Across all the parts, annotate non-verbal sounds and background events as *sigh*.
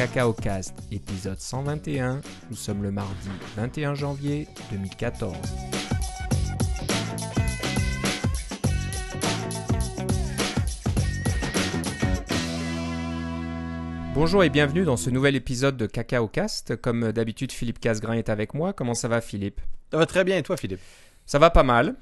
Cacao Cast, épisode 121. Nous sommes le mardi 21 janvier 2014. Bonjour et bienvenue dans ce nouvel épisode de Cacao Cast. Comme d'habitude, Philippe Casgrain est avec moi. Comment ça va, Philippe? Ça va très bien, et toi, Philippe? Ça va pas mal.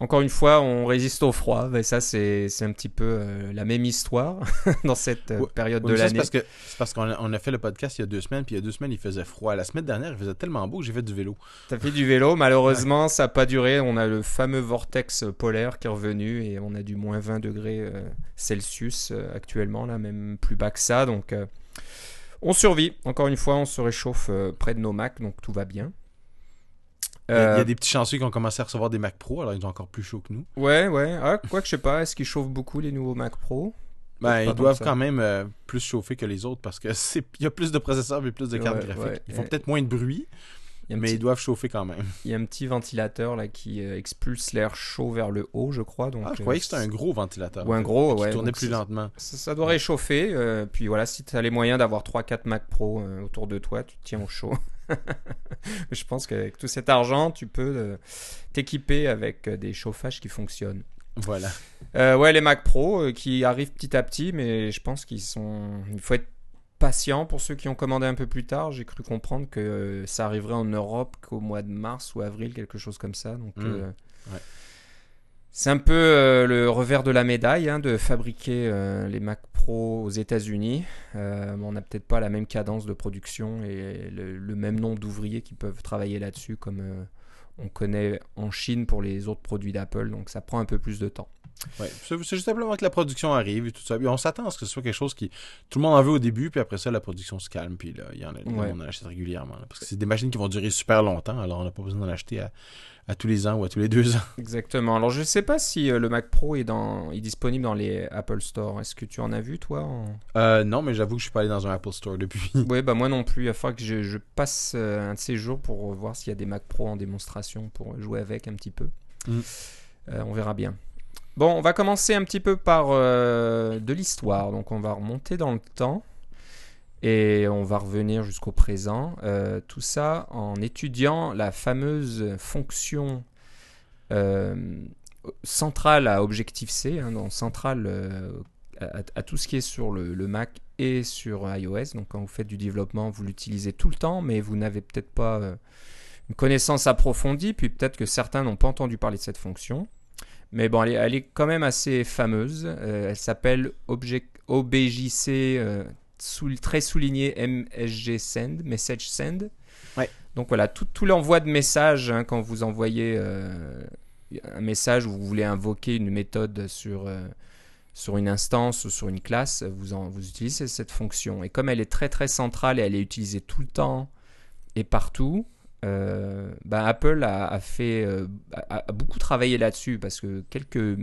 Encore une fois, on résiste au froid. Et ça, c'est un petit peu euh, la même histoire *laughs* dans cette euh, période de l'année. c'est parce qu'on a, fait le podcast il y a deux semaines, puis il y a deux semaines, il faisait froid. La semaine dernière, il faisait tellement beau que j'ai fait du vélo. T'as fait du vélo, malheureusement, ça n'a pas duré. On a le fameux vortex polaire qui est revenu et on a du moins 20 degrés euh, Celsius actuellement, là, même plus bas que ça. Donc, on survit. Encore une fois, on se réchauffe près de nos Macs, donc tout va bien. Il y a- il y, Euh, a des petits chanceux qui ont commencé à recevoir des Mac Pro, alors ils sont encore plus chauds que nous. Ouais, ouais. Ah, quoi que je sais pas, est-ce qu'ils chauffent beaucoup les nouveaux Mac Pro? Ben, ils doivent quand même euh, plus chauffer que les autres parce que *laughs* c'est il y a plus de processeurs et plus de cartes Ouais, graphiques. ouais. Ils font peut-être moins de bruit, Il mais petit- ils doivent chauffer quand même. il y a un petit ventilateur là qui euh, expulse l'air chaud vers le haut, je crois. Donc, Ah, je euh, croyais que c'était un gros ventilateur. Ou un gros, qui ouais. tournait donc plus ça- lentement. Ça, ça doit réchauffer. puis voilà, si tu as les moyens d'avoir 3-4 Mac Pro autour de toi, tu te tiens au chaud. *laughs* je pense qu'avec tout cet argent, tu peux euh, t'équiper avec euh, des chauffages qui fonctionnent. Voilà. Euh, ouais, les Mac Pro euh, qui arrivent petit à petit, mais je pense qu'ils sont. Il faut être patient pour ceux qui ont commandé un peu plus tard. J'ai cru comprendre que euh, ça arriverait en Europe qu'au mois de mars ou avril, quelque chose comme ça. Donc. Mm. euh, Ouais. C'est un peu euh, le revers de la médaille hein, de fabriquer euh, les Mac Pro aux États-Unis. Euh, on n'a peut-être pas la même cadence de production et le, même nombre d'ouvriers qui peuvent travailler là-dessus comme on connaît en Chine pour les autres produits d'Apple. Donc ça prend un peu plus de temps. Ouais. C'est juste simplement que la production arrive et tout ça. Puis on s'attend à ce que ce soit quelque chose qui. Tout le monde en veut au début, puis après ça, la production se calme, puis là, il y en a, Ouais. on en achète régulièrement. là. parce que c'est des machines qui vont durer super longtemps, alors on n'a pas besoin d'en acheter à, à tous les ans ou à tous les deux ans. Exactement. Alors je ne sais pas si euh, le Mac Pro est, dans, est disponible dans les Apple Store. Est-ce que tu en as vu toi en- Euh, non, mais j'avoue que je suis pas allé dans un Apple Store depuis. *laughs* Oui, bah moi non plus. Il va falloir que je, je passe euh, un de ces jours pour voir s'il y a des Mac Pro en démonstration pour jouer avec un petit peu. Mm. On verra bien. Bon, on va commencer un petit peu par euh, de l'histoire. Donc on va remonter dans le temps et on va revenir jusqu'au présent. Euh, tout ça en étudiant la fameuse fonction euh, centrale à Objective-C, hein, donc centrale à, tout ce qui est sur le, le Mac et sur iOS. Donc quand vous faites du développement, vous l'utilisez tout le temps, mais vous n'avez peut-être pas une connaissance approfondie, puis peut-être que certains n'ont pas entendu parler de cette fonction. Mais bon, elle est, elle est quand même assez fameuse. Euh, elle s'appelle Object- OBJC, euh, sous- très souligné MSG Send, Message Send. Ouais. Donc voilà, tout, tout l'envoi de messages, hein, quand vous envoyez euh, un message où vous voulez invoquer une méthode sur, sur une instance ou sur une classe, vous, en, vous utilisez cette fonction. Et comme elle est très très centrale et elle est utilisée tout le temps et partout, euh, ben, Apple a, a fait, euh, a, a beaucoup travaillé là-dessus parce que quelques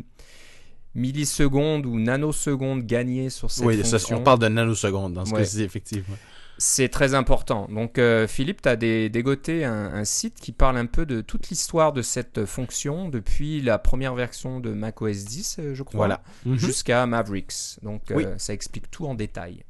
millisecondes ou nanosecondes gagnées sur cette oui, fonction, on parle de nanosecondes dans ce Ouais. cas-ci, effectivement. c'est très important. Donc, euh, Philippe, tu as dégoté un, un site qui parle un peu de toute l'histoire de cette fonction depuis la première version de macOS 10, euh, je crois, Voilà. Mhm. jusqu'à Mavericks. Donc, euh, Oui. ça explique tout en détail.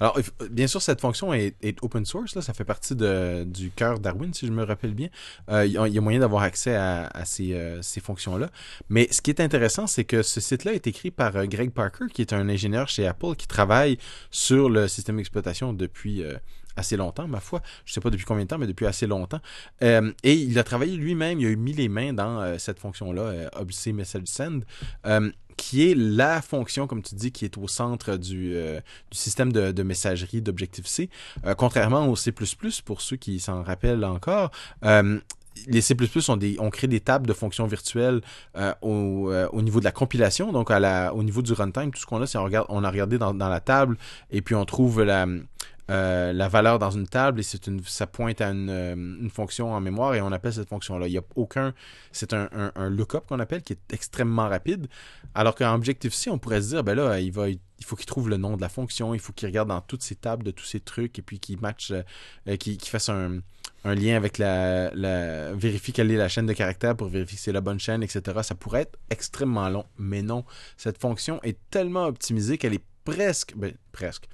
Alors, il faut- bien sûr, cette fonction est, open source. Là, ça fait partie de- du cœur Darwin, si je me rappelle bien. Euh, Il y, a- moyen d'avoir accès à, euh, ces fonctions-là. Mais ce qui est intéressant, c'est que ce site-là est écrit par euh, Greg Parker, qui est un ingénieur chez Apple, qui travaille sur le système d'exploitation depuis euh, assez longtemps, ma foi. Je sais pas depuis combien de temps, mais depuis assez longtemps. Euh, et il a travaillé lui-même, il a mis les mains dans euh, cette fonction-là, euh, OBC Message Send, euh, qui est la fonction, comme tu dis, qui est au centre du, euh, système de, messagerie d'Objective-C. Euh, contrairement au C++, pour ceux qui s'en rappellent encore, euh, les C++ ont, créé des tables de fonctions virtuelles au, au niveau de la compilation, donc au niveau du runtime. Tout ce qu'on a, c'est on, a regardé dans la table et puis on trouve la, euh, la valeur dans une table et c'est une, ça pointe à une, euh, fonction en mémoire et on appelle cette fonction-là. Il y a aucun, c'est un, un, un lookup qu'on appelle qui est extrêmement rapide. Alors qu'en Objective-C, on pourrait se dire, ben là, il faut qu'il trouve le nom de la fonction, il faut qu'il regarde dans toutes ces tables de tous ces trucs et puis qu'il match, euh, qu'il fasse un, lien avec la, vérifie quelle est la chaîne de caractères pour vérifier que c'est la bonne chaîne, etc. Ça pourrait être extrêmement long, mais non. Cette fonction est tellement optimisée qu'elle est presque, ben, presque,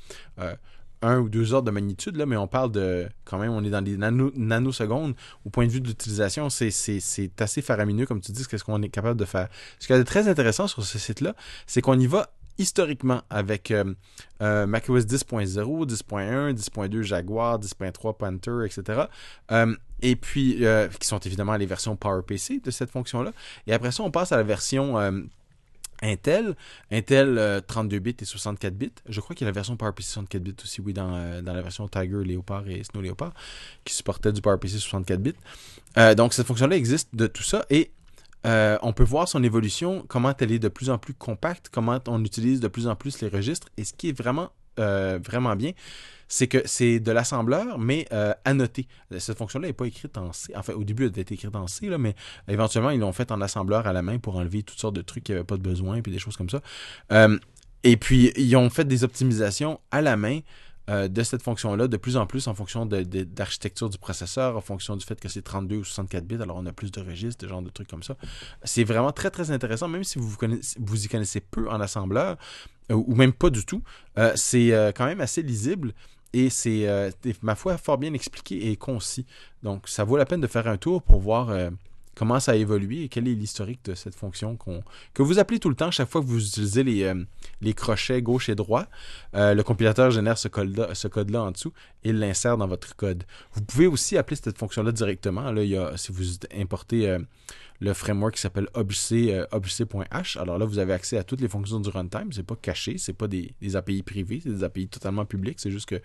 un ou deux ordres de magnitude, là, mais on parle de, quand même, on est dans les nanosecondes. Au point de vue de l'utilisation, c'est assez faramineux, comme tu dis, ce qu'on est capable de faire. Ce qui est très intéressant sur ce site-là, c'est qu'on y va historiquement avec euh, euh, macOS 10.0, 10.1, 10.2 Jaguar, 10.3 Panther, etc. Euh, et puis, qui sont évidemment les versions PowerPC de cette fonction-là. Et après ça, on passe à la version Intel, Intel 32 bits et 64 bits. Je crois qu'il y a la version PowerPC 64 bits aussi, oui, dans, dans la version Tiger, Leopard et Snow Leopard, qui supportait du PowerPC 64 bits. donc cette fonction-là existe de tout ça et euh, on peut voir son évolution, comment elle est de plus en plus compacte, comment on utilise de plus en plus les registres. Et ce qui est vraiment, euh, vraiment bien, c'est que c'est de l'assembleur, mais euh, annoté. Cette fonction-là n'est pas écrite en C. Enfin, au début, elle était écrite en C, mais éventuellement, ils l'ont fait en assembleur à la main pour enlever toutes sortes de trucs qui n'avaient pas de besoin, puis des choses comme ça. et puis, ils ont fait des optimisations à la main euh, de cette fonction-là de plus en plus en fonction d'architecture du processeur, en fonction du fait que c'est 32 ou 64 bits, alors on a plus de registres, de genre de trucs comme ça. C'est vraiment très très intéressant, même si vous, vous y connaissez peu en assembleur, euh, ou même pas du tout, euh, c'est quand même assez lisible. Et c'est, ma foi, fort bien expliqué et concis. Donc, ça vaut la peine de faire un tour pour voir comment ça a évolué et quel est l'historique de cette fonction que vous appelez tout le temps chaque fois que vous utilisez les, euh, crochets gauche et droit. Euh, le compilateur génère ce code-là, ce code-là en dessous et l'insère dans votre code. Vous pouvez aussi appeler cette fonction-là directement. Là, il si vous importez euh, le framework qui s'appelle obc.h, alors là, vous avez accès à toutes les fonctions du runtime. C'est pas caché, c'est pas des, API privés, c'est des API totalement publics. C'est juste que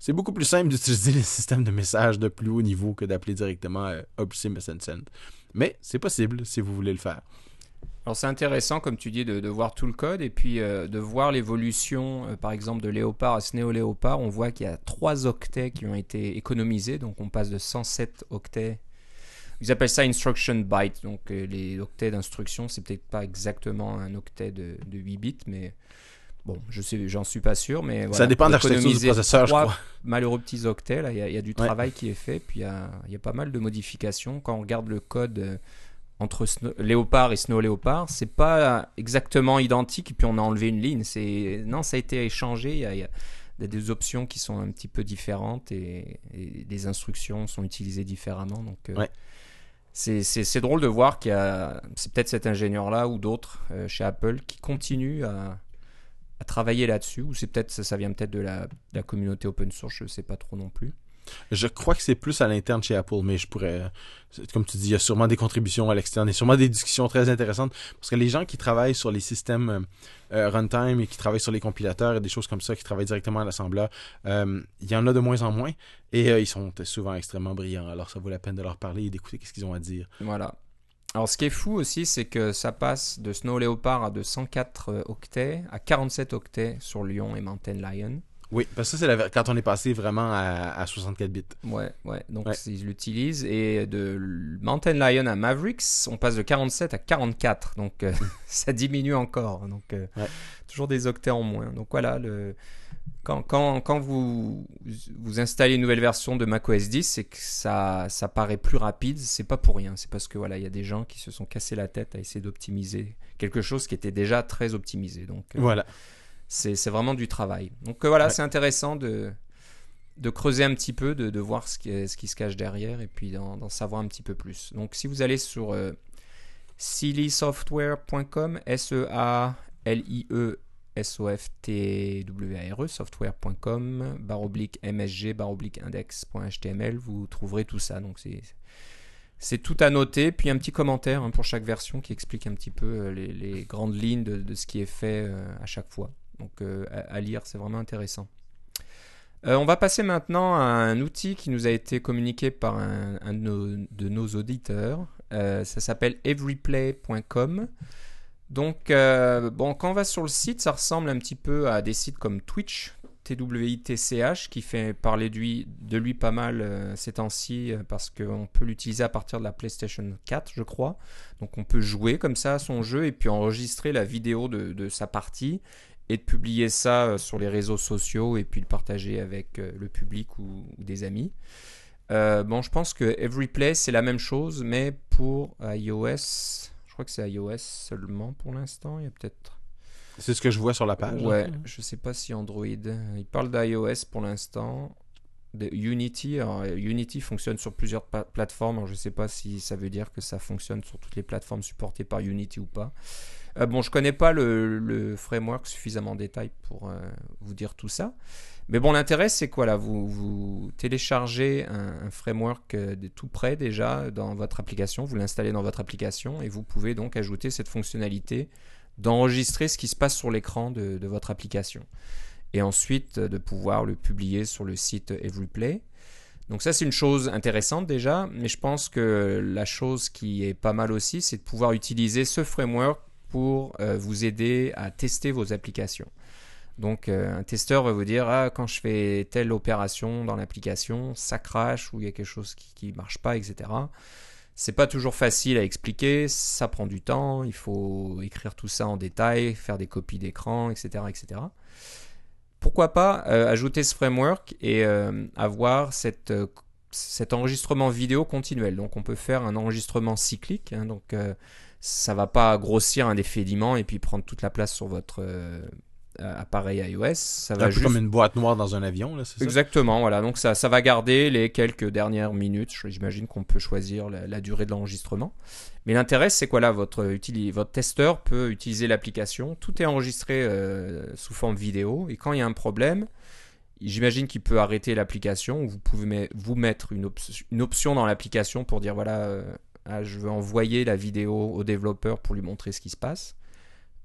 c'est beaucoup plus simple d'utiliser *laughs* les systèmes de messages de plus haut niveau que d'appeler directement message send. Mais c'est possible si vous voulez le faire. Alors c'est intéressant, comme tu dis, de, voir tout le code et puis euh, de voir l'évolution, euh, par exemple, de Léopard à Sneo Léopard. On voit qu'il y a 3 octets qui ont été économisés, donc on passe de 107 octets. Ils appellent ça instruction byte, donc euh, les octets d'instruction, c'est peut-être pas exactement un octet de, 8 bits, mais bon, je sais, j'en suis pas sûr, mais ça dépend de l'architecture du processeur, je crois. Malheureux petits octets, il y, a du travail qui est fait, puis il y a, pas mal de modifications. Quand on regarde le code entre Léopard et Snow Léopard, c'est pas exactement identique, et puis on a enlevé une ligne. C'est non, ça a été échangé. Il y, a, des options qui sont un petit peu différentes et, des instructions sont utilisées différemment. Donc euh, c'est drôle de voir qu'il y a, c'est peut-être cet ingénieur-là ou d'autres euh, chez Apple qui continuent à, travailler là-dessus, ou c'est peut-être ça, vient peut-être de la, de la communauté open source, je sais pas trop non plus. Je crois que c'est plus à l'interne chez Apple, mais je pourrais, comme tu dis, il y a sûrement des contributions à l'externe et sûrement des discussions très intéressantes parce que les gens qui travaillent sur les systèmes euh, euh, runtime et qui travaillent sur les compilateurs et des choses comme ça, qui travaillent directement à l'assembleur, euh, il y en a de moins en moins et ils sont souvent extrêmement brillants. Alors ça vaut la peine de leur parler et d'écouter ce qu'ils ont à dire. Voilà. Alors ce qui est fou aussi, c'est que ça passe de Snow Leopard à de 104 octets à 47 octets sur Lyon et Mountain Lion. Oui, parce que c'est quand on est passé vraiment à, 64 bits. Ouais, ouais. Donc ils l'utilisent. Et de Mountain Lion à Mavericks, on passe de 47 à 44. Donc euh, *laughs* ça diminue encore. Donc euh, toujours des octets en moins. Donc voilà, le... quand, quand, quand vous, vous installez une nouvelle version de macOS 10, c'est que ça, ça paraît plus rapide. C'est pas pour rien. C'est parce que voilà, il y a des gens qui se sont cassés la tête à essayer d'optimiser quelque chose qui était déjà très optimisé. Donc euh, voilà c'est vraiment du travail. Donc euh, voilà, c'est intéressant de, de creuser un petit peu, de, de voir ce qui, ce qui, se cache derrière et puis d'en savoir un petit peu plus. Donc si vous allez sur euh, sillysoftware.com, S-E-A-L-I-E S-O-F-T-W-A-R-E, software.com, barre oblique MSG, barre oblique index.html, vous trouverez tout ça. Donc c'est tout à noter, puis un petit commentaire hein, pour chaque version qui explique un petit peu euh, les, grandes lignes de, ce qui est fait à chaque fois. Donc euh, à, lire, c'est vraiment intéressant. Euh, on va passer maintenant à un outil qui nous a été communiqué par un, de, nos, auditeurs. Euh, ça s'appelle everyplay.com. Donc, bon, quand on va sur le site, ça ressemble un petit peu à des sites comme Twitch, TWITCH, qui fait parler de lui, pas mal ces temps-ci parce qu'on peut l'utiliser à partir de la PlayStation 4, je crois. Donc, on peut jouer comme ça à son jeu et puis enregistrer la vidéo de, sa partie et de publier ça euh, sur les réseaux sociaux et puis de partager avec euh, le public ou, des amis. Euh, bon, je pense que Everyplay, c'est la même chose, mais pour iOS, crois que c'est iOS seulement pour l'instant. Il y a peut-être. C'est ce que je vois sur la page. Ouais, je sais pas si Android. Il parle d'iOS pour l'instant. De Unity. Alors, Unity fonctionne sur plusieurs plateformes. Alors, je sais pas si ça veut dire que ça fonctionne sur toutes les plateformes supportées par Unity ou pas. Euh, bon, je connais pas le, framework suffisamment en détail pour euh, vous dire tout ça. Mais bon, l'intérêt, c'est quoi là? Vous, téléchargez un, framework euh, de tout près déjà dans votre application, vous l'installez dans votre application et vous pouvez donc ajouter cette fonctionnalité d'enregistrer ce qui se passe sur l'écran de, votre application. Et ensuite de pouvoir le publier sur le site EveryPlay. Donc ça c'est une chose intéressante déjà, mais je pense que la chose qui est pas mal aussi, c'est de pouvoir utiliser ce framework pour euh, vous aider à tester vos applications. Donc euh, un testeur va vous dire ah, quand je fais telle opération dans l'application, ça crache ou il y a quelque chose qui ne marche pas, etc. C'est pas toujours facile à expliquer, ça prend du temps, il faut écrire tout ça en détail, faire des copies d'écran, etc., etc. Pourquoi pas euh, ajouter ce framework et avoir cette, cet enregistrement vidéo continuel. Donc on peut faire un enregistrement cyclique. Hein, donc ça va pas grossir indéfiniment et puis prendre toute la place sur votre euh, appareil iOS. Ça va un peu comme une boîte noire dans un avion, là, c'est ça? Exactement, voilà. Donc ça, ça va garder les quelques dernières minutes. J'imagine qu'on peut choisir la, durée de l'enregistrement. Mais l'intérêt, c'est quoi là? Votre, votre testeur peut utiliser l'application. Tout est enregistré euh, sous forme vidéo. Et quand il y a un problème, j'imagine qu'il peut arrêter l'application ou vous pouvez vous mettre une, une option dans l'application pour dire voilà, euh, ah, je veux envoyer la vidéo au développeur pour lui montrer ce qui se passe.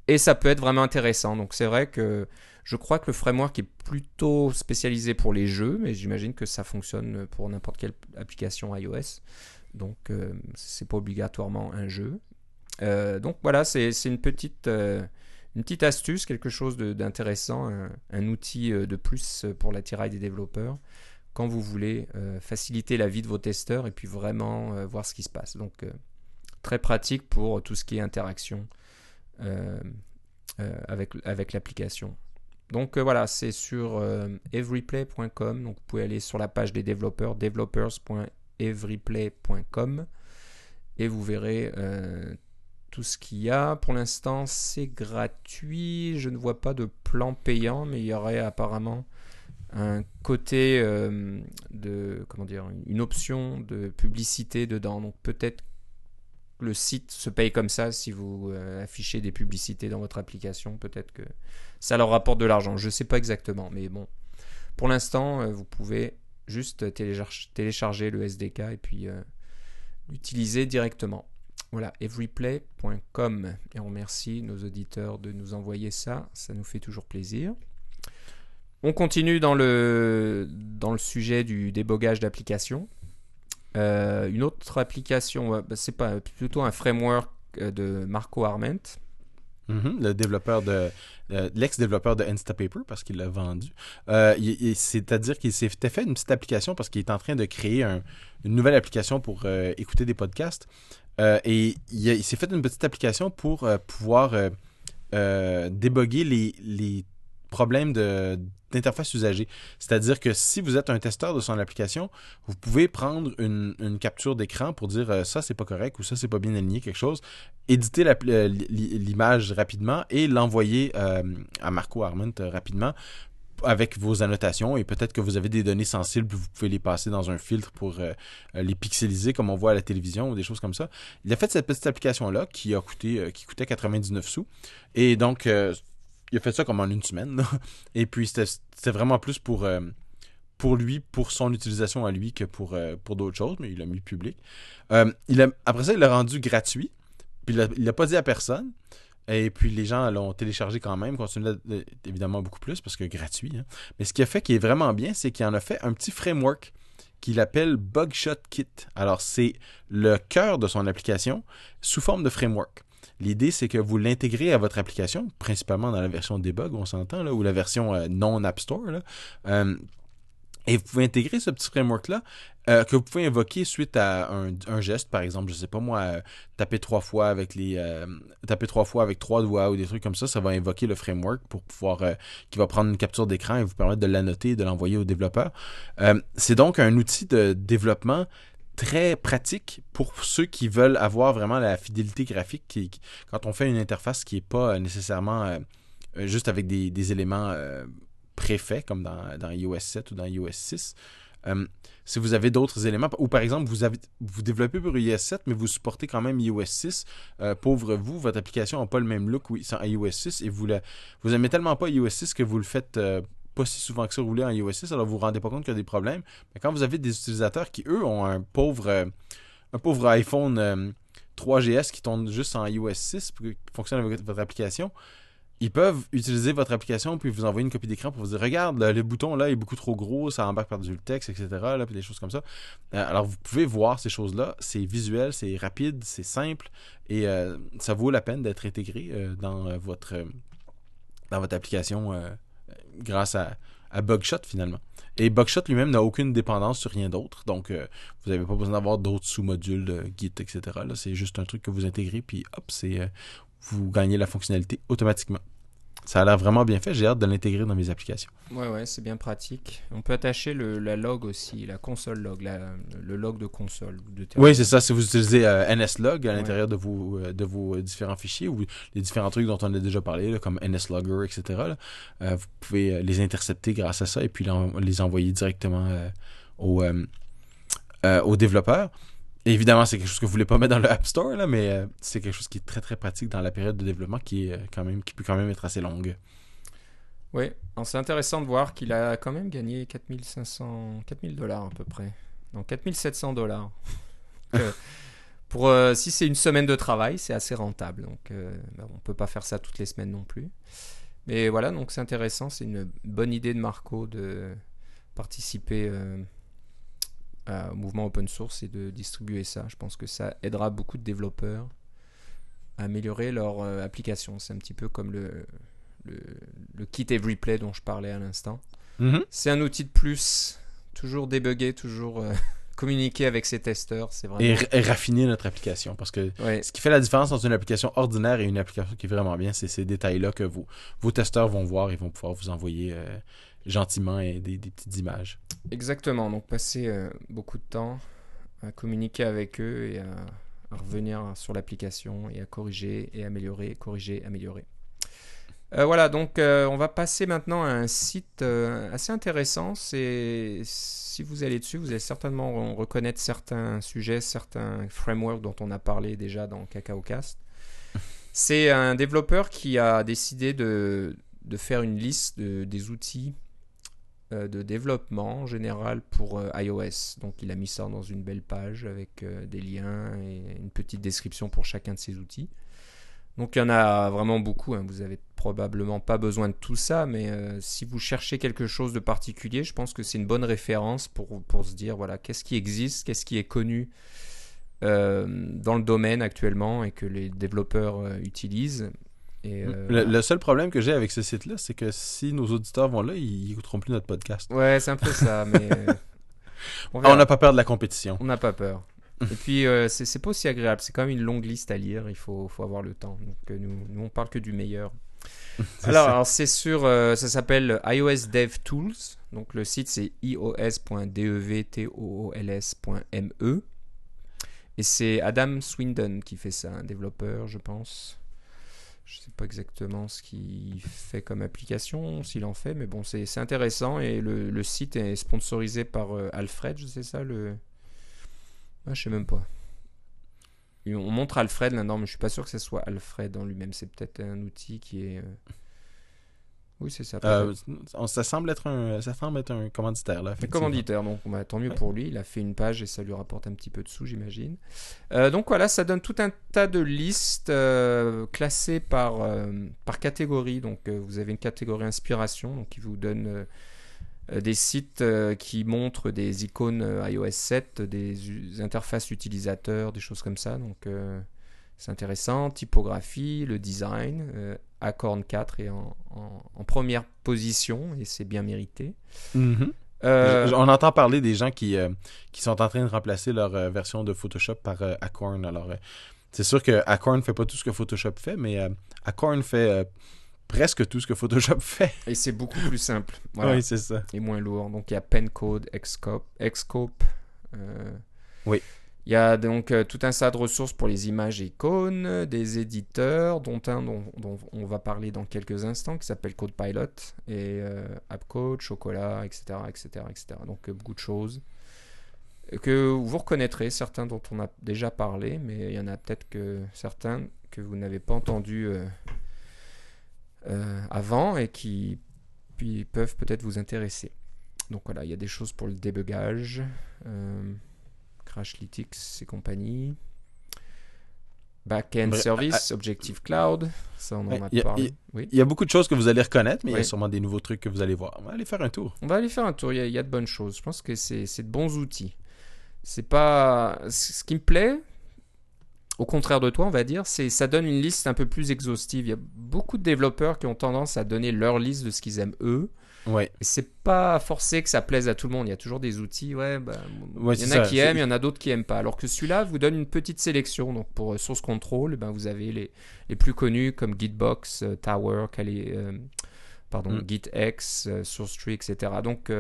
Et ça peut être vraiment intéressant. Donc c'est vrai que je crois que le framework est plutôt spécialisé pour les jeux, mais j'imagine que ça fonctionne pour n'importe quelle application iOS. Donc euh, c'est pas obligatoirement un jeu. Euh, donc voilà, c'est une petite, euh, une petite astuce, quelque chose d'intéressant, un, un, outil de plus pour l'attirail des développeurs quand vous voulez euh, faciliter la vie de vos testeurs et puis vraiment euh, voir ce qui se passe. Donc euh, très pratique pour tout ce qui est interaction avec, avec l'application. Donc voilà, c'est sur everyplay.com. Donc vous pouvez aller sur la page des développeurs, developers.everyplay.com et vous verrez tout ce qu'il y a. Pour l'instant, c'est gratuit. Je ne vois pas de plan payant, mais il y aurait apparemment un côté euh, de comment dire une option de publicité dedans donc peut-être le site se paye comme ça si vous euh, affichez des publicités dans votre application peut-être que ça leur rapporte de l'argent je ne sais pas exactement mais bon pour l'instant euh, vous pouvez juste télécharger le SDK et puis l'utiliser directement voilà, everyplay.com. Et on remercie nos auditeurs de nous envoyer ça. Ça nous fait toujours plaisir. On continue dans le, dans le sujet du débogage d'applications. Euh, une autre application, bah, c'est pas plutôt un framework euh, de Marco Arment. Mm-hmm, le développeur de l'ex-développeur de Instapaper parce qu'il l'a vendu. Euh, c'est-à-dire qu'il s'est fait une petite application parce qu'il est en train de créer une nouvelle application pour écouter des podcasts. et il, s'est fait une petite application pour pouvoir déboguer les, les problème d'interface usagée. C'est-à-dire que si vous êtes un testeur de son application, vous pouvez prendre une, capture d'écran pour dire euh, ça c'est pas correct ou ça c'est pas bien aligné quelque chose, éditer l'image rapidement et l'envoyer euh, à Marco Arment euh, rapidement avec vos annotations et peut-être que vous avez des données sensibles, vous pouvez les passer dans un filtre pour les pixeliser comme on voit à la télévision ou des choses comme ça. Il a fait cette petite application là qui qui coûtait 99 sous et donc il a fait ça comme en une semaine. Et puis, c'était vraiment plus pour, euh, pour lui, pour son utilisation à lui que pour, euh, pour d'autres choses, mais il l'a mis public. Euh, il a, après ça, il l'a rendu gratuit. Puis il l'a pas dit à personne. Et puis les gens l'ont téléchargé quand même, continue évidemment beaucoup plus parce que gratuit. Hein. Mais ce qui a fait qui est vraiment bien, c'est qu'il en a fait un petit framework qu'il appelle Bugshot Kit. Alors c'est le cœur de son application sous forme de framework. L'idée, c'est que vous l'intégrez à votre application, principalement dans la version debug, on s'entend, ou la version euh, non App Store. Euh, et vous pouvez intégrer ce petit framework-là euh, que vous pouvez invoquer suite à un, geste, par exemple, je sais pas moi, taper trois fois avec les taper trois fois avec trois doigts ou des trucs comme ça, ça va invoquer le framework pour pouvoir qui va prendre une capture d'écran et vous permettre de l'annoter et de l'envoyer au développeur. c'est donc un outil de développement très pratique pour ceux qui veulent avoir vraiment la fidélité graphique. Quand on fait une interface qui n'est pas euh, nécessairement euh, juste avec des, éléments préfaits, comme dans, dans iOS 7 ou dans iOS 6. si vous avez d'autres éléments, ou par exemple, vous, avez, vous développez pour iOS 7, mais vous supportez quand même iOS 6, pauvre vous, votre application n'a pas le même look sans iOS 6 et vous, la, vous aimez tellement pas iOS 6 que vous le faites pas si souvent que ça rouler en iOS 6, alors vous vous rendez pas compte qu'il y a des problèmes. Mais quand vous avez des utilisateurs qui, eux, ont un pauvre, un pauvre iPhone 3GS qui tourne juste en iOS 6 pour fonctionne avec votre application, ils peuvent utiliser votre application puis vous envoyer une copie d'écran pour vous dire regarde le, bouton là est beaucoup trop gros ça embarque par-dessus le texte etc là, puis des choses comme ça euh, alors vous pouvez voir ces choses là c'est visuel c'est rapide c'est simple et euh, ça vaut la peine d'être intégré euh, dans votre dans votre application grâce à, Bugshot finalement. Et Bugshot lui-même n'a aucune dépendance sur rien d'autre. Donc vous n'avez pas besoin d'avoir d'autres sous-modules de Git etc c'est juste un truc que vous intégrez puis hop c'est vous gagnez la fonctionnalité automatiquement. Ça a l'air vraiment bien fait. J'ai hâte de l'intégrer dans mes applications. Ouais, ouais, c'est bien pratique. On peut attacher le, la log aussi, la console log, le log de console. De oui, c'est ça. Si vous utilisez euh, NSLog à l'intérieur de, vos, euh, de vos euh, différents fichiers ou les différents trucs dont on a déjà parlé, comme NSLogger, etc., vous pouvez les intercepter grâce à ça et puis les envoyer directement aux, aux développeurs évidemment, c'est quelque chose que vous voulez pas mettre dans le App Store, là, mais euh, c'est quelque chose qui est très très pratique dans la période de développement qui est euh, quand même qui peut quand même être assez longue. Oui, c'est intéressant de voir qu'il a quand même gagné 4500 4000 dollars à peu près. Donc 4700 dollars. *laughs* Euh, pour si c'est une semaine de travail, c'est assez rentable. Donc ben, on peut pas faire ça toutes les semaines non plus. Mais voilà, donc c'est intéressant, c'est une bonne idée de Marco de participer au mouvement open source et de distribuer ça. Je pense que ça aidera beaucoup de développeurs à améliorer leur euh, application. C'est un petit peu comme le, le, kit Everyplay dont je parlais à l'instant. Mhm. C'est un outil de plus, toujours débugger, toujours euh, *laughs* communiquer avec ses testeurs. C'est vraiment... et, raffiner notre application. Parce que ce qui fait la différence entre une application ordinaire et une application qui est vraiment bien, c'est ces détails-là que vos, vos testeurs vont voir et vont pouvoir vous envoyer euh, gentiment et des, petites images. Exactement, donc passer euh, beaucoup de temps à communiquer avec eux et à, revenir sur l'application et à corriger et améliorer, corriger, améliorer. Euh, voilà, donc euh, on va passer maintenant à un site assez intéressant. C'est si vous allez dessus, vous allez certainement reconnaître certains sujets, certains frameworks dont on a parlé déjà dans CacaoCast. C'est un développeur qui a décidé de, de faire une liste de, des outils de développement en général pour euh, iOS. Donc il a mis ça dans une belle page avec euh, des liens et une petite description pour chacun de ces outils. Donc il y en a vraiment beaucoup, hein. vous avez probablement pas besoin de tout ça, mais si vous cherchez quelque chose de particulier, je pense que c'est une bonne référence pour, pour se dire voilà qu'est-ce qui existe, qu'est-ce qui est connu dans le domaine actuellement et que les développeurs utilisent euh, le, seul problème que j'ai avec ce site-là, c'est que si nos auditeurs vont là, ils n'écouteront plus notre podcast. Ouais, c'est un peu ça, mais. *laughs* on n'a pas peur de la compétition. On n'a pas peur. Et puis, euh, c'est pas aussi agréable. C'est quand même une longue liste à lire. Il faut, faut avoir le temps. Donc, euh, nous, nous, on parle que du meilleur. *laughs* alors, c'est sur. ça s'appelle iOS Dev Tools. Donc, le site, c'est ios.devtools.me. Et c'est Adam Swindon qui fait ça, un développeur, je pense. Je ne sais pas exactement ce qu'il fait comme application, s'il en fait, mais bon, c'est intéressant. Et le, site est sponsorisé par euh, Alfred, je sais ça le... Ah, je sais même pas. on montre Alfred là-dedans, mais je suis pas sûr que ce soit Alfred en lui-même. C'est peut-être un outil qui est... Oui, c'est ça. Euh, ça, semble être un, ça semble être un commanditaire. Là, un commanditaire, donc bah, tant mieux pour lui. Il a fait une page et ça lui rapporte un petit peu de sous, j'imagine. Euh, donc voilà, ça donne tout un tas de listes euh, classées par, par catégorie. Donc vous avez une catégorie inspiration donc, qui vous donne des sites qui montrent des icônes iOS 7, des interfaces utilisateurs, des choses comme ça. Donc c'est intéressant. Typographie, le design. Euh, Acorn 4 est en, première position et c'est bien mérité. Mhm. Euh, on entend parler des gens qui, euh, qui sont en train de remplacer leur version de Photoshop par Acorn. Alors, c'est sûr que Acorn ne fait pas tout ce que Photoshop fait, mais Acorn fait presque tout ce que Photoshop *laughs* fait. Et c'est beaucoup plus simple. Oui, c'est ça. Et moins lourd. Donc, il y a Pencode, Xscope. Xscope oui. Il y a donc euh, tout un tas de ressources pour les images et icônes, des éditeurs, dont un dont, on va parler dans quelques instants, qui s'appelle CodePilot, et euh, AppCode, Chocolat, etc., etc., etc. Donc euh, beaucoup de choses que vous reconnaîtrez, certains dont on a déjà parlé, mais il y en a peut-être que certains que vous n'avez pas entendus avant et qui peuvent peut-être vous intéresser. Donc voilà, il y a des choses pour le débugage, Crashlytics et compagnie. Back-end service, Objective Cloud, ça on en a il y a- parlé. il y Oui. Il y a beaucoup de choses que vous allez reconnaître, mais il y a sûrement des nouveaux trucs que vous allez voir. On va aller faire un tour. On va aller faire un tour, il y a, il y a de bonnes choses. Je pense que c'est c'est de bons outils. C'est pas. Ce qui me plaît, au contraire de toi, on va dire, c'est ça donne une liste un peu plus exhaustive. Il y a beaucoup de développeurs qui ont tendance à donner leur liste de ce qu'ils aiment eux. Ouais. C'est pas forcé que ça plaise à tout le monde. Il y a toujours des outils, ouais. bah, Ouais, il y en a ça. qui aiment, il y en a d'autres qui aiment pas. Alors que celui-là vous donne une petite sélection. Donc pour euh, Source Control, ben, vous avez les, les plus connus comme Gitbox, euh, Tower, Kali- euh, pardon, Mm. GitX, SourceTree, etc. Donc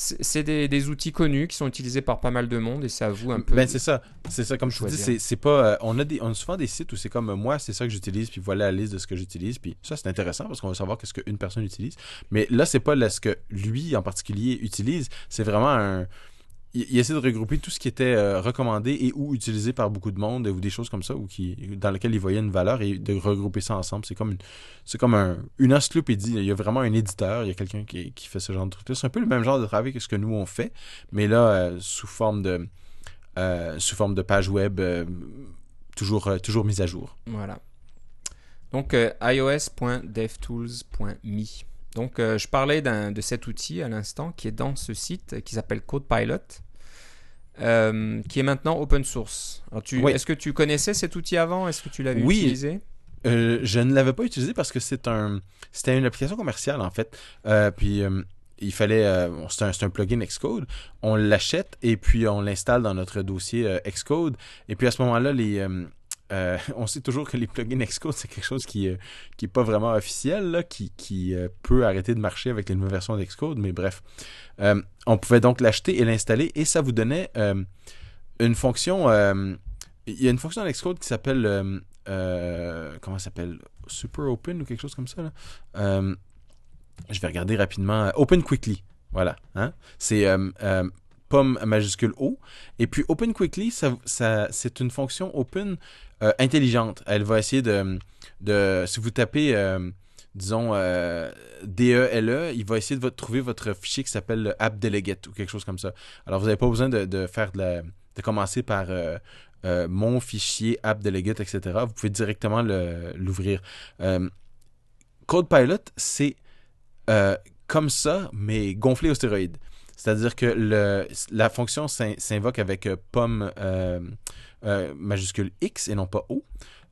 c'est des, des outils connus qui sont utilisés par pas mal de monde et c'est à vous un peu. Ben c'est ça, c'est ça comme je te dis, choisir. c'est pas, euh, on a des, on a souvent des sites où c'est comme euh, moi, c'est ça que j'utilise, puis voilà la liste de ce que j'utilise, puis ça c'est intéressant parce qu'on va savoir qu'est-ce qu'une personne utilise. Mais là c'est pas là, ce que lui en particulier utilise, c'est vraiment un, il, il essaie de regrouper tout ce qui était euh, recommandé et ou utilisé par beaucoup de monde ou des choses comme ça ou qui, dans lesquelles il voyait une valeur et de regrouper ça ensemble, c'est comme c'est comme un, une encyclopédie. Il y a vraiment un éditeur, il y a quelqu'un qui, fait ce genre de truc-là. C'est un peu le même genre de travail que ce que nous on fait, mais là euh, sous forme de euh, sous forme de page web toujours, toujours mise à jour. Voilà. Donc ios.devtools.me. Donc euh, je parlais de cet outil à l'instant qui est dans ce site qui s'appelle CodePilot. euh, qui est maintenant open source. Oui. Est-ce que tu connaissais cet outil avant? Est-ce que tu l'avais Oui. utilisé? Euh, je ne l'avais pas utilisé parce que c'est un c'était une application commerciale en fait. Puis il fallait c'est un, plugin Xcode. On l'achète et puis on l'installe dans notre dossier Xcode. Et puis à ce moment-là, les euh, *laughs* on sait toujours que les plugins Xcode, c'est quelque chose qui, euh, qui pas vraiment officiel, qui, euh, peut arrêter de marcher avec les nouvelles versions d'Xcode, mais bref. On pouvait donc l'acheter et l'installer et ça vous donnait une fonction. il y a une fonction dans Xcode qui s'appelle. comment s'appelle? Super Open ou quelque chose comme ça. je vais regarder rapidement. Open Quickly. Voilà. Hein? C'est pomme majuscule O. Et puis Open Quickly, c'est une fonction open euh, intelligente. Elle va essayer de, de si vous tapez, euh, disons, euh, DELE, il va essayer de trouver votre fichier qui s'appelle le app delegate ou quelque chose comme ça. Alors vous n'avez pas besoin de, de faire de la, de commencer par euh, euh, mon fichier app delegate, etc. Vous pouvez directement l'ouvrir. CodePilot, c'est comme ça, mais gonflé aux stéroïdes. C'est-à-dire que le, la fonction s'in- s'invoque avec euh, pomme euh, euh, majuscule X et non pas O.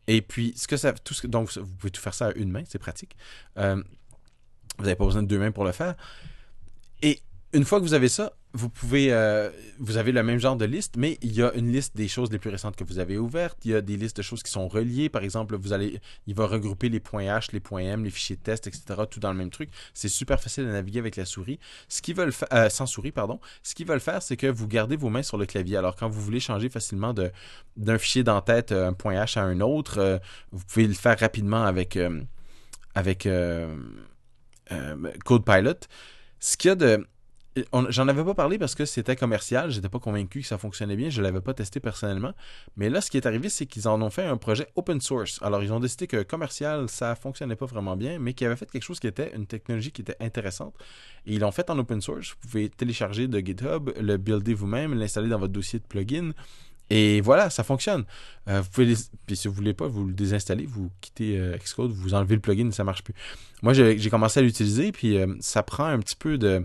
Et puis, ce que ça, tout ce donc, vous pouvez tout faire ça à une main, c'est pratique. Vous n'avez pas besoin de deux mains pour le faire. Et une fois que vous avez ça, vous pouvez, euh, vous avez le même genre de liste, mais il y a une liste des choses les plus récentes que vous avez ouvertes. Il y a des listes de choses qui sont reliées. Par exemple, vous allez, il va regrouper les points H, les points M, les fichiers de test, etc. Tout dans le même truc. C'est super facile à naviguer avec la souris. Ce qu'ils veulent euh, sans souris, pardon. Ce qu'ils veulent faire, c'est que vous gardez vos mains sur le clavier. Alors, quand vous voulez changer facilement de, d'un fichier d'en-tête, euh, un point H à un autre, vous pouvez le faire rapidement avec, avec CodePilot. Ce qu'il y a de. J'en avais pas parlé parce que c'était commercial, j'étais pas convaincu que ça fonctionnait bien, je l'avais pas testé personnellement. Mais là, ce qui est arrivé, c'est qu'ils en ont fait un projet open source. Alors, ils ont décidé que commercial, ça fonctionnait pas vraiment bien, mais qu'ils avaient fait quelque chose qui était une technologie qui était intéressante. Et ils l'ont fait en open source. Vous pouvez télécharger de GitHub, le builder vous-même, l'installer dans votre dossier de plugin. Et voilà, ça fonctionne. Euh, Puis si vous voulez pas, vous le désinstallez, vous quittez euh, Xcode, vous enlevez le plugin, ça marche plus. Moi, j'ai j'ai commencé à l'utiliser, puis euh, ça prend un petit peu de.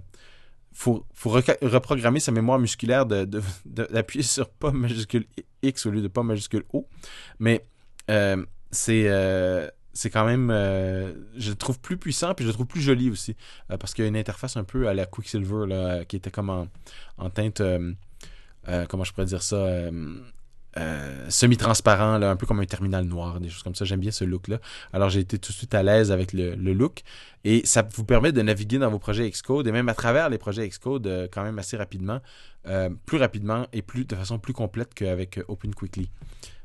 Faut, faut reprogrammer sa mémoire musculaire de, de- de- d'appuyer sur pas majuscule X au lieu de pas majuscule O. Mais euh, c'est euh, c'est quand même. euh, je le trouve plus puissant, puis je le trouve plus joli aussi. parce qu'il y a une interface un peu à la Quicksilver, là, qui était comme en, teinte. comment je pourrais dire ça euh, semi-transparent, un peu comme un terminal noir, des choses comme ça. J'aime bien ce look-là. Alors j'ai été tout de suite à l'aise avec le, look. Et ça vous permet de naviguer dans vos projets Xcode et même à travers les projets Xcode euh, quand même assez rapidement, euh, plus rapidement et plus de façon plus complète qu'avec Open Quickly.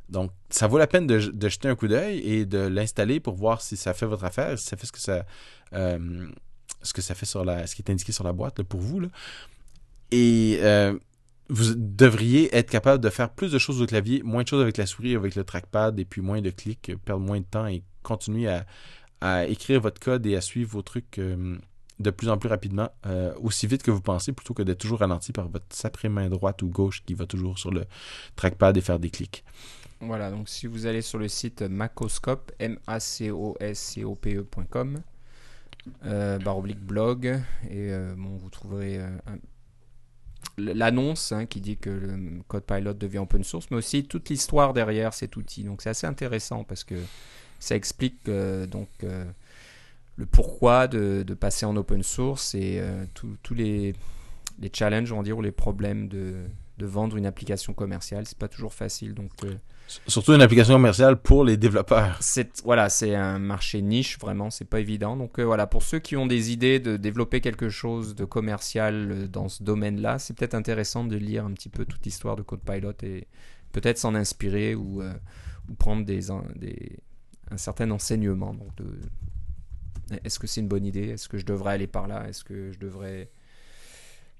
Donc, ça vaut la peine de, jeter un coup d'œil et de l'installer pour voir si ça fait votre affaire, si ça fait ce que ça, fait sur la, ce qui est indiqué sur la boîte pour vous. Là. Et vous devriez être capable de faire plus de choses au clavier, moins de choses avec la souris, avec le trackpad, et puis moins de clics, perdre moins de temps et continuer à, écrire votre code et à suivre vos trucs euh, de plus en plus rapidement, euh, aussi vite que vous pensez, plutôt que d'être toujours ralenti par votre saprée main droite ou gauche qui va toujours sur le trackpad et faire des clics. Voilà, donc si vous allez sur le site macoscope, m a c o s c o p ecom euh, et bon, vous trouverez un l'annonce hein, qui dit que le code pilot devient open source, mais aussi toute l'histoire derrière cet outil. Donc c'est assez intéressant parce que ça explique euh, donc euh, le pourquoi de, passer en open source et euh, tous les, challenges, on va dire, ou les problèmes de, de vendre une application commerciale. C'est pas toujours facile. Donc Surtout une application commerciale pour les développeurs. C'est voilà, c'est un marché niche vraiment, c'est pas évident. Donc euh, voilà, pour ceux qui ont des idées de développer quelque chose de commercial euh, dans ce domaine-là, c'est peut-être intéressant de lire un petit peu toute l'histoire de CodePilot et peut-être s'en inspirer ou, euh, prendre des, un, certain enseignement. Donc est-ce que c'est une bonne idée? Est-ce que je devrais aller par là? Est-ce que je devrais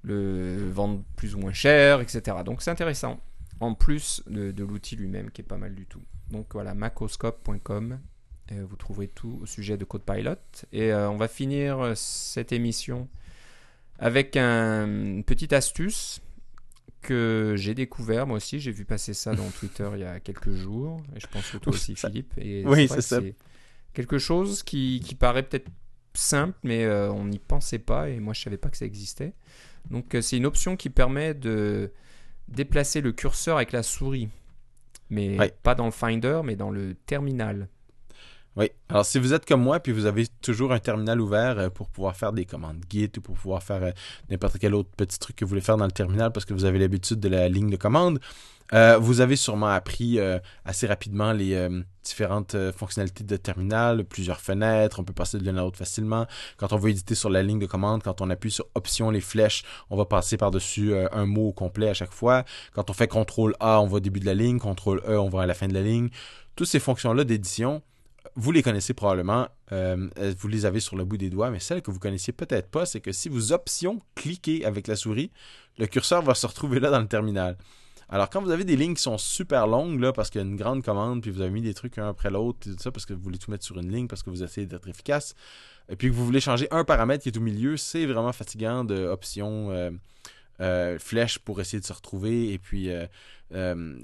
le vendre plus ou moins cher, etc. Donc c'est intéressant en plus de, l'outil lui-même qui est pas mal du tout. Donc voilà, macoscope.com, euh, vous trouverez tout au sujet de CodePilot. Et euh, on va finir euh, cette émission avec une petite astuce que j'ai découvert moi aussi. J'ai vu passer ça dans *laughs* Twitter il y a quelques jours. Et je pense que toi aussi, Philippe. Et oui, c'est ça. Quelque chose qui, qui paraît peut-être simple, mais on n'y pensait pas. Et moi, je savais pas que ça existait. Donc, c'est une option qui permet de déplacer le curseur avec la souris. Mais pas dans le Finder, mais dans le terminal. Oui. Alors, si vous êtes comme moi, puis vous avez toujours un terminal ouvert euh, pour pouvoir faire des commandes Git ou pour pouvoir faire euh, n'importe quel autre petit truc que vous voulez faire dans le terminal parce que vous avez l'habitude de la ligne de commande, euh, vous avez sûrement appris assez rapidement les différentes fonctionnalités de terminal, plusieurs fenêtres, on peut passer de l'une à l'autre facilement. Quand on veut éditer sur la ligne de commande, quand on appuie sur Option, les flèches, on va passer par-dessus un mot complet à chaque fois. Quand on fait CTRL A, on va au début de la ligne, CTRL E, on va à la fin de la ligne. Toutes ces fonctions-là d'édition, vous les connaissez probablement, euh, vous les avez sur le bout des doigts, mais celle que vous connaissiez peut-être pas, c'est que si vous option cliquez avec la souris, le curseur va se retrouver là dans le terminal. Alors quand vous avez des lignes qui sont super longues, là, parce qu'il y a une grande commande, puis vous avez mis des trucs un après l'autre, tout ça, parce que vous voulez tout mettre sur une ligne, parce que vous essayez d'être efficace, et puis que vous voulez changer un paramètre qui est au milieu, c'est vraiment fatigant de euh, flèche pour essayer de se retrouver, et puis euh,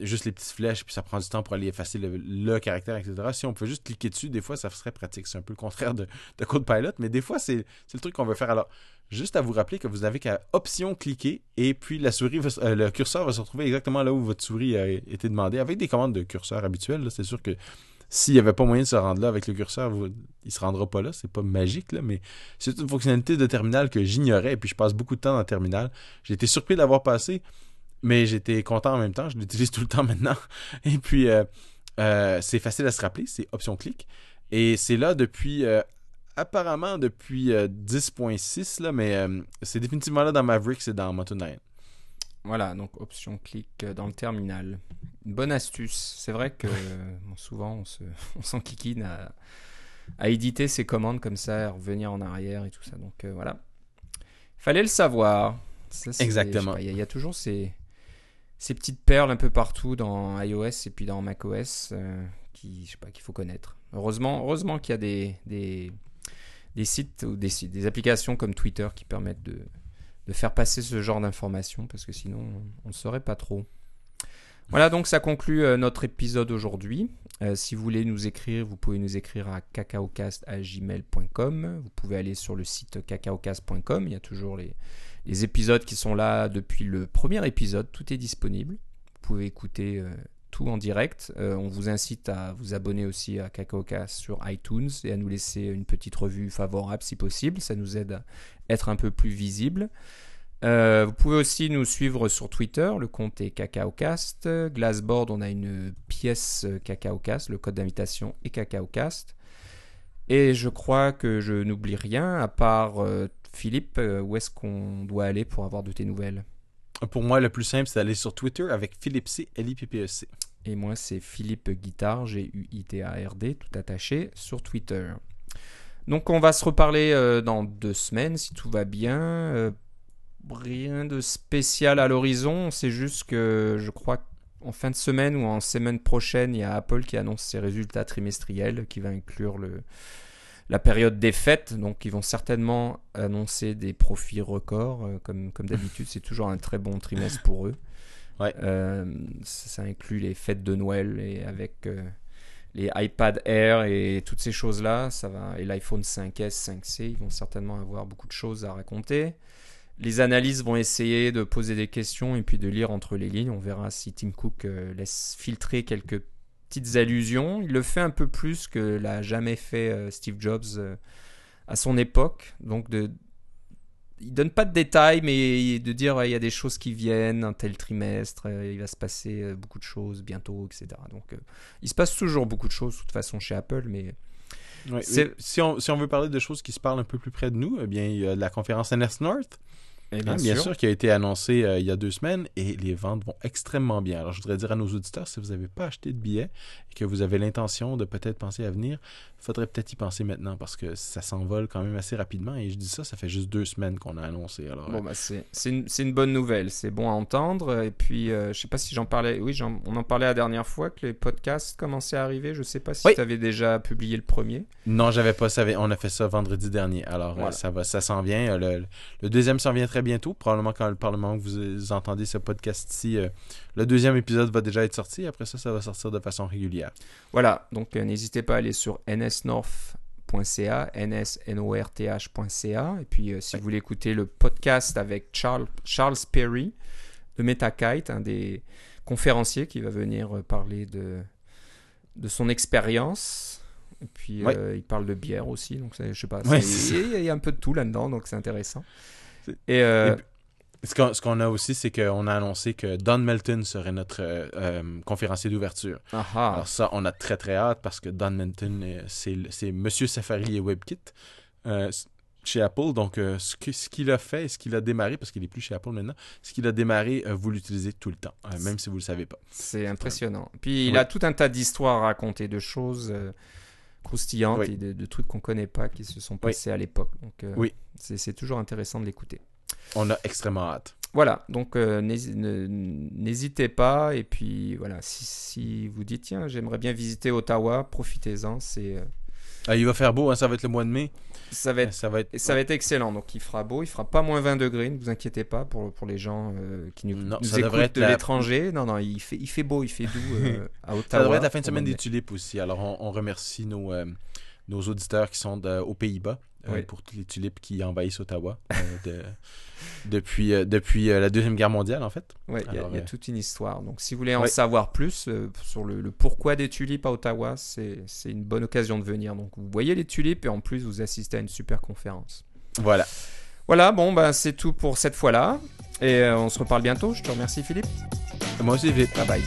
juste les petites flèches, puis ça prend du temps pour aller effacer le, caractère, etc. Si on peut juste cliquer dessus, des fois, ça serait pratique. C'est un peu le contraire de, de CodePilot, mais des fois, c'est le truc qu'on veut faire. Alors, juste à vous rappeler que vous n'avez qu'à option cliquer, et puis la souris euh, le curseur va se retrouver exactement là où votre souris a été demandée, avec des commandes de curseur habituelles. C'est sûr que s'il n'y avait pas moyen de se rendre là avec le curseur, il il se rendra pas là. C'est pas magique, là, mais c'est une fonctionnalité de terminal que j'ignorais, et puis je passe beaucoup de temps dans le terminal. J'ai été surpris d'avoir passé mais j'étais content en même temps. Je l'utilise tout le temps *laughs* maintenant. Et puis, euh, euh, c'est facile à se rappeler. C'est option clic. Et c'est là depuis, euh, apparemment depuis 10.6, là, mais c'est définitivement là dans Maverick, c'est dans 9. Voilà, donc option clic dans le terminal. Une bonne astuce. C'est vrai que souvent on se, *laughs* on s'enquiquine à, à éditer ses commandes comme ça, à revenir en arrière et tout ça. Donc voilà. Fallait le savoir. Exactement. Il y, y, a toujours ces, ces petites perles un peu partout dans iOS et puis dans macOS euh, qui, je sais pas, qu'il faut connaître. Heureusement, heureusement qu'il y a des, des, des sites ou des, des, applications comme Twitter qui permettent de, de faire passer ce genre d'informations parce que sinon on ne saurait pas trop. Voilà, donc ça conclut euh, notre épisode aujourd'hui. Euh, si vous voulez nous écrire, vous pouvez nous écrire à cacaocast.gmail.com. Vous pouvez aller sur le site cacaocast.com. Il y a toujours les, épisodes qui sont là depuis le premier épisode, tout est disponible. Vous pouvez écouter euh, tout en direct. Euh, on vous incite à vous abonner aussi à CacaoCast sur iTunes et à nous laisser une petite revue favorable si possible. Ça nous aide à être un peu plus visible. Euh, vous pouvez aussi nous suivre sur Twitter, le compte est CacaoCast. Glassboard, on a une pièce euh, CacaoCast, le code d'invitation est CacaoCast. Et je crois que je n'oublie rien, à part euh, Philippe, euh, où est-ce qu'on doit aller pour avoir de tes nouvelles? Pour moi, le plus simple, c'est d'aller sur Twitter avec Philippe C, L-I-P-P-E-C. Et moi, c'est Philippe Guitard, G-U-I-T-A-R-D, tout attaché, sur Twitter. Donc, on va se reparler euh, dans deux semaines, si tout va bien. Euh, rien de spécial à l'horizon, c'est juste que je crois qu'en fin de semaine ou en semaine prochaine, il y a Apple qui annonce ses résultats trimestriels, qui va inclure le, la période des fêtes. Donc, ils vont certainement annoncer des profits records. euh, comme comme d'habitude, c'est toujours un très bon trimestre pour eux. Ouais. Euh, ça, ça inclut les fêtes de Noël et avec euh, les iPad Air et toutes ces choses-là, ça va et l'iPhone 5S, 5C, ils vont certainement avoir beaucoup de choses à raconter. Les analystes vont essayer de poser des questions et puis de lire entre les lignes. On verra si Tim Cook euh, laisse filtrer quelques petites allusions. Il le fait un peu plus que l'a jamais fait euh, Steve Jobs euh, à son époque. Donc de il donne pas de détails, mais de dire ouais, il y a des choses qui viennent, un tel trimestre, euh, il va se passer beaucoup de choses bientôt, etc. Donc euh, il se passe toujours beaucoup de choses de toute façon chez Apple, mais Ouais, C'est- si, on, si on veut parler de choses qui se parlent un peu plus près de nous, eh bien, il y a la conférence NS North, eh hein, bien, sûr. qui a été annoncée euh, il y a deux semaines, et les ventes vont extrêmement bien. Alors, je voudrais dire à nos auditeurs, si vous n'avez pas acheté de billets et que vous avez l'intention de peut-être penser à venir, il faudrait peut-être y penser maintenant, parce que ça s'envole quand même assez rapidement, et je dis ça, ça fait juste deux semaines qu'on a annoncé. Alors, Bon, euh, bah, c'est une, une bonne nouvelle, c'est bon à entendre. Et puis, euh, je sais pas si j'en parlais, oui, on en parlait la dernière fois que les podcasts commençaient à arriver. Je sais pas si Oui. tu avais déjà publié le premier. Non, j'avais pas ça. On a fait ça vendredi dernier. Alors, euh, ça va, ça s'en vient. Le, le deuxième s'en vient très bientôt. Probablement quand le Parlement vous entendez ce podcast-ci, euh, le deuxième épisode va déjà être sorti. Après ça, ça va sortir de façon régulière. Voilà, donc euh, n'hésitez pas à aller sur nsnorth.ca, nsnorth.ca. Et puis, euh, si Ouais. vous voulez écouter le podcast avec Charles, Charles Perry de MetaKite, un des conférenciers qui va venir euh, parler de, de son expérience. Et puis, Ouais. euh, il parle de bière aussi. Donc, je sais pas, Ouais, il y, a- un peu de tout là-dedans, donc c'est intéressant. Et, euh, Ce qu'on, a aussi, c'est qu'on a annoncé que Don Melton serait notre euh, euh, conférencier d'ouverture. Alors ça, on a très très hâte parce que Don Melton, euh, c'est, Monsieur Safari et WebKit euh, chez Apple. Donc, ce, que- ce qu'il a fait, ce qu'il a démarré, parce qu'il est plus chez Apple maintenant, ce qu'il a démarré, vous l'utilisez tout le temps, même si vous le savez pas. C'est impressionnant. Puis il a tout un tas d'histoires à raconter, de choses croustillantes Oui. et de, de trucs qu'on connaît pas qui se sont passés à l'époque. Donc Oui. c'est toujours intéressant de l'écouter. On a extrêmement hâte. Voilà, donc euh, n'hésitez pas. Et puis voilà, si, si vous dites tiens, j'aimerais bien visiter Ottawa, profitez-en. C'est euh, Ah, il va faire beau, hein, ça va être le mois de mai. ça va être Ça va être. ça va être excellent. Donc il fera beau, il fera pas moins 20 degrés, ne vous inquiétez pas pour, pour les gens euh, qui nous, Non, nous ça devrait écoutent être de la- l'étranger. Non, non, il fait, il fait beau, il fait doux euh, *laughs* à Ottawa. Ça devrait être la fin de semaine des tulipes aussi. Alors, on, on remercie nos, euh, nos auditeurs qui sont de- aux Pays-Bas euh, Oui. pour toutes les tulipes qui envahissent Ottawa euh, de- *laughs* depuis, euh, depuis la Deuxième Guerre mondiale, en fait. Ouais, il y a- y, toute une histoire. Donc, si vous voulez en savoir plus sur le, le pourquoi des tulipes à Ottawa, c'est une bonne occasion de venir. Donc, vous voyez les tulipes et en plus, vous assistez à une super conférence. Voilà. Voilà, bon, bah, c'est tout pour cette fois-là. Et on se reparle bientôt. Je te remercie, Philippe. Moi aussi, vite. Bye bye.